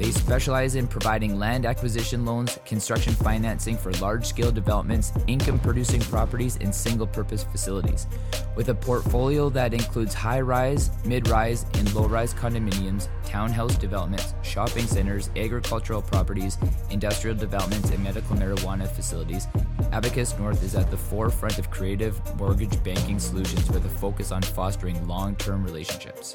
They specialize in providing land acquisition loans, construction financing for large scale developments, income producing properties, and single purpose facilities. With a portfolio that includes high rise, mid rise, and low rise condominiums, townhouse developments, shopping centers, agricultural properties, industrial developments, and medical marijuana facilities, Abacus North is at the forefront of creative mortgage banking solutions with a focus on fostering long term relationships.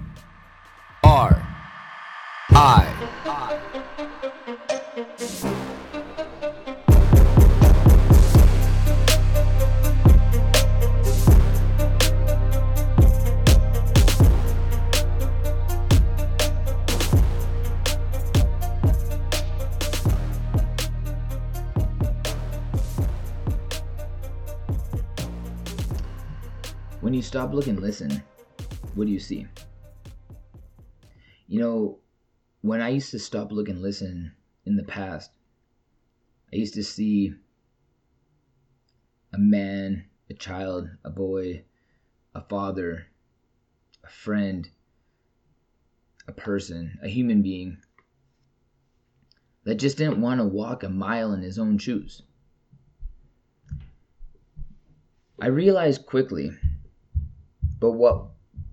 I. When you stop, look, and listen, what do you see? You know, when I used to stop, look, and listen in the past, I used to see a man, a child, a boy, a father, a friend, a person, a human being that just didn't want to walk a mile in his own shoes. I realized quickly, but what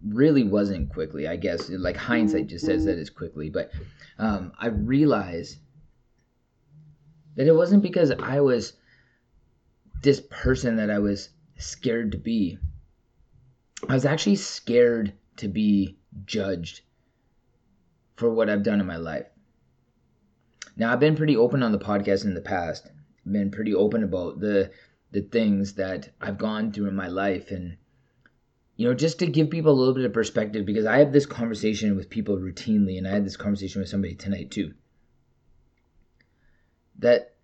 really wasn't quickly. I guess like hindsight just says that it's quickly, but um, I realized that it wasn't because I was this person that I was scared to be. I was actually scared to be judged for what I've done in my life. Now I've been pretty open on the podcast in the past. I've been pretty open about the the things that I've gone through in my life and you know, just to give people a little bit of perspective, because I have this conversation with people routinely, and I had this conversation with somebody tonight too. That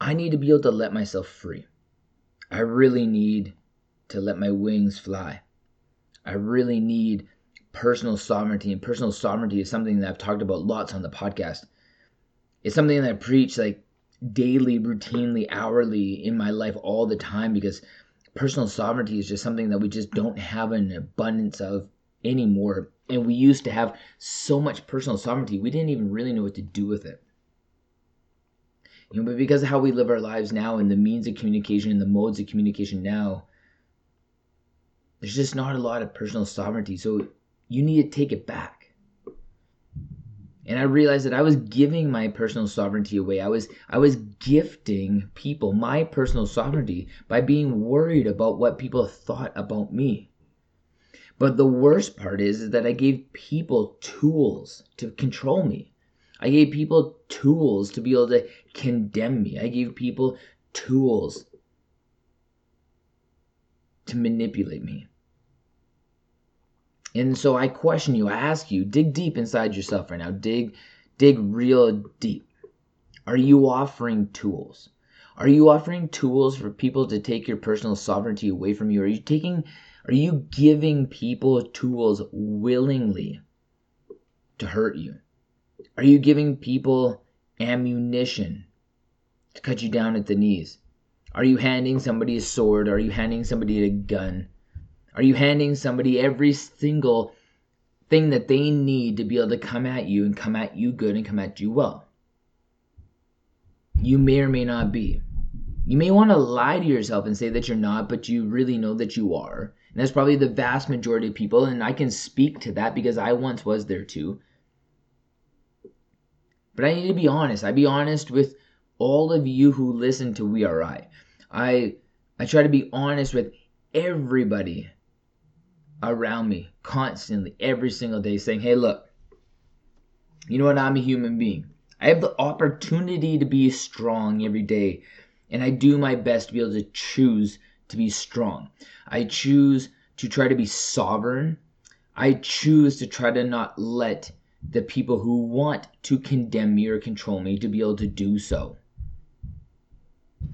I need to be able to let myself free. I really need to let my wings fly. I really need personal sovereignty, and personal sovereignty is something that I've talked about lots on the podcast. It's something that I preach like daily, routinely, hourly in my life all the time because personal sovereignty is just something that we just don't have an abundance of anymore. And we used to have so much personal sovereignty, we didn't even really know what to do with it. You know, but because of how we live our lives now and the means of communication and the modes of communication now, there's just not a lot of personal sovereignty. So you need to take it back. And I realized that I was giving my personal sovereignty away. I was I was gifting people my personal sovereignty by being worried about what people thought about me. But the worst part is, is that I gave people tools to control me. I gave people tools to be able to condemn me. I gave people tools to manipulate me. And so I question you, I ask you, dig deep inside yourself right now. Dig dig real deep. Are you offering tools? Are you offering tools for people to take your personal sovereignty away from you? Are you taking are you giving people tools willingly to hurt you? Are you giving people ammunition to cut you down at the knees? Are you handing somebody a sword? Are you handing somebody a gun? Are you handing somebody every single thing that they need to be able to come at you and come at you good and come at you well? You may or may not be. You may want to lie to yourself and say that you're not, but you really know that you are. And that's probably the vast majority of people. And I can speak to that because I once was there too. But I need to be honest. I be honest with all of you who listen to We Are I. I I try to be honest with everybody around me constantly, every single day, saying, hey, look, you know what? I'm a human being. I have the opportunity to be strong every day, and I do my best to be able to choose to be strong. I choose to try to be sovereign. I choose to try to not let the people who want to condemn me or control me to be able to do so.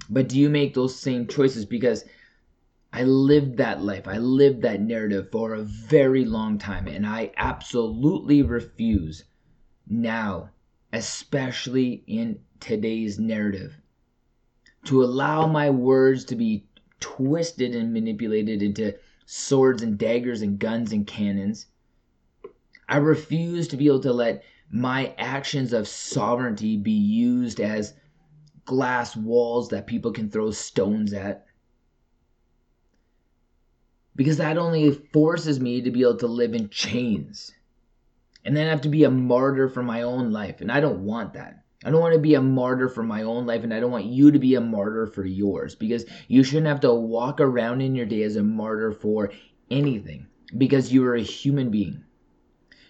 But do you make those same choices? Because I lived that life. I lived that narrative for a very long time, and I absolutely refuse now, especially in today's narrative, to allow my words to be twisted and manipulated into swords and daggers and guns and cannons. I refuse to be able to let my actions of sovereignty be used as glass walls that people can throw stones at because that only forces me to be able to live in chains. And then I have to be a martyr for my own life. And I don't want that. I don't want to be a martyr for my own life, and I don't want you to be a martyr for yours because you shouldn't have to walk around in your day as a martyr for anything because you are a human being.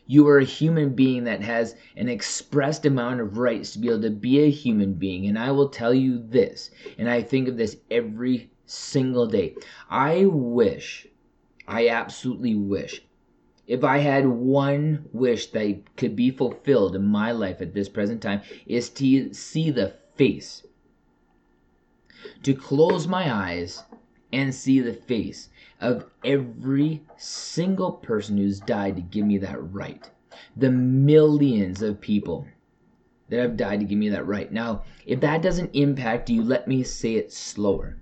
You are a human being that has an expressed amount of rights to be able to be a human being. And I will tell you this, and I think of this every single day. I wish I absolutely wish. If I had one wish that could be fulfilled in my life at this present time, is to see the face. To close my eyes and see the face of every single person who's died to give me that right. The millions of people that have died to give me that right. Now, if that doesn't impact you, let me say it slower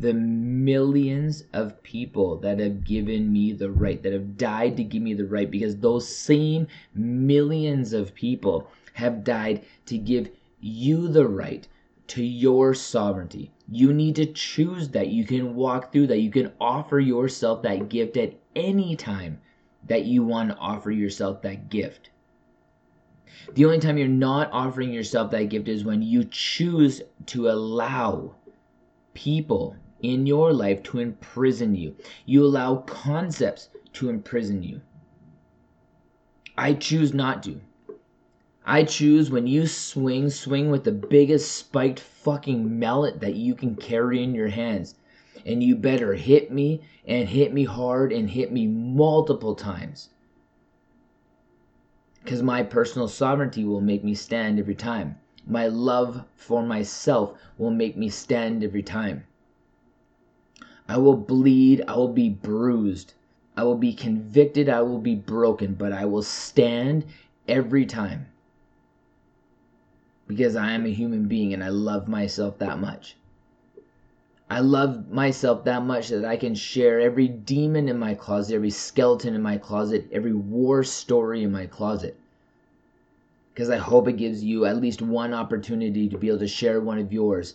the millions of people that have given me the right, that have died to give me the right, because those same millions of people have died to give you the right to your sovereignty. You need to choose that. You can walk through that. You can offer yourself that gift at any time that you want to offer yourself that gift. The only time you're not offering yourself that gift is when you choose to allow people in your life to imprison you. You allow concepts to imprison you. I choose not to. I choose when you swing, swing with the biggest spiked fucking mallet that you can carry in your hands. And you better hit me and hit me hard and hit me multiple times. Because my personal sovereignty will make me stand every time. My love for myself will make me stand every time. I will bleed, I will be bruised, I will be convicted, I will be broken, but I will stand every time. Because I am a human being and I love myself that much. I love myself that much that I can share every demon in my closet, every skeleton in my closet, every war story in my closet. Because I hope it gives you at least one opportunity to be able to share one of yours,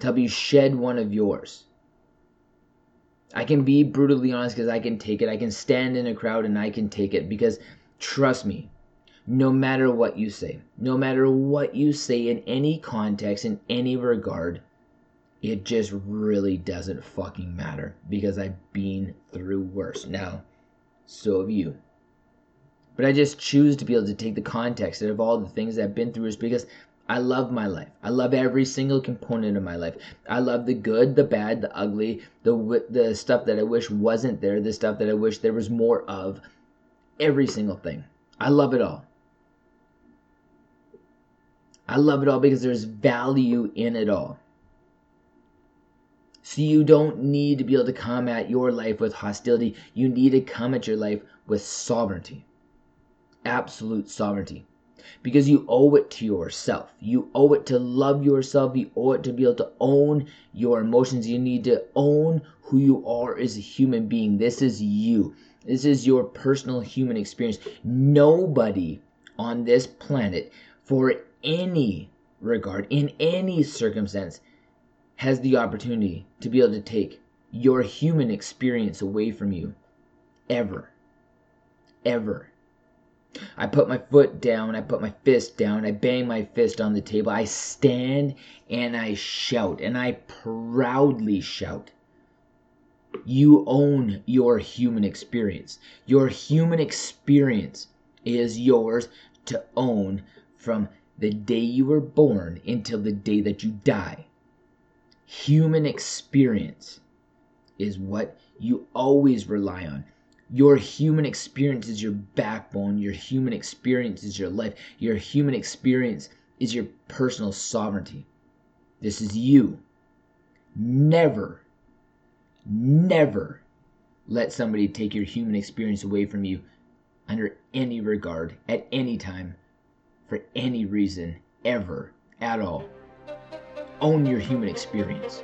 to help you shed one of yours. I can be brutally honest because I can take it. I can stand in a crowd and I can take it because trust me, no matter what you say, no matter what you say in any context, in any regard, it just really doesn't fucking matter because I've been through worse. Now, so have you. But I just choose to be able to take the context of all the things I've been through is because I love my life. I love every single component of my life. I love the good, the bad, the ugly, the the stuff that I wish wasn't there, the stuff that I wish there was more of. Every single thing. I love it all. I love it all because there's value in it all. So you don't need to be able to come at your life with hostility. You need to come at your life with sovereignty. Absolute sovereignty. Because you owe it to yourself. You owe it to love yourself. You owe it to be able to own your emotions. You need to own who you are as a human being. This is you. This is your personal human experience. Nobody on this planet, for any regard, in any circumstance, has the opportunity to be able to take your human experience away from you. Ever. Ever. I put my foot down, I put my fist down, I bang my fist on the table, I stand and I shout, and I proudly shout. You own your human experience. Your human experience is yours to own from the day you were born until the day that you die human experience is what you always rely on. Your human experience is your backbone. Your human experience is your life. Your human experience is your personal sovereignty. This is you. Never, never let somebody take your human experience away from you under any regard, at any time, for any reason, ever, at all own your human experience.